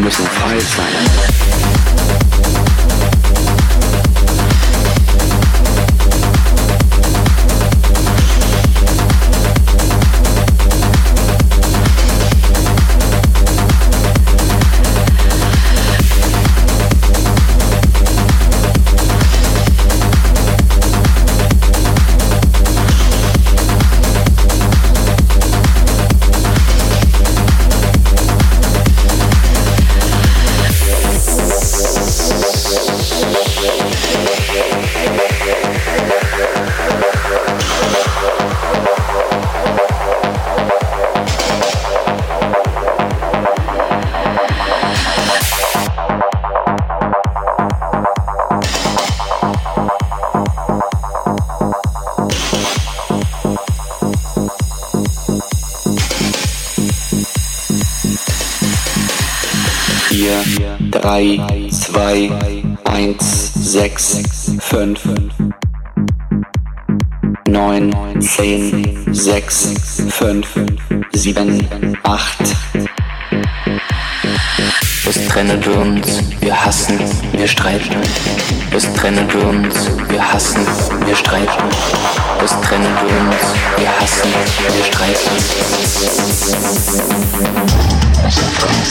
Muslim fire sign. sieben, acht. Was trennen wir uns? Wir hassen, wir streiten. Was trennen wir uns? Wir hassen, wir streiten. Was trennen wir uns? Wir hassen, wir streiten. Was trennen uns?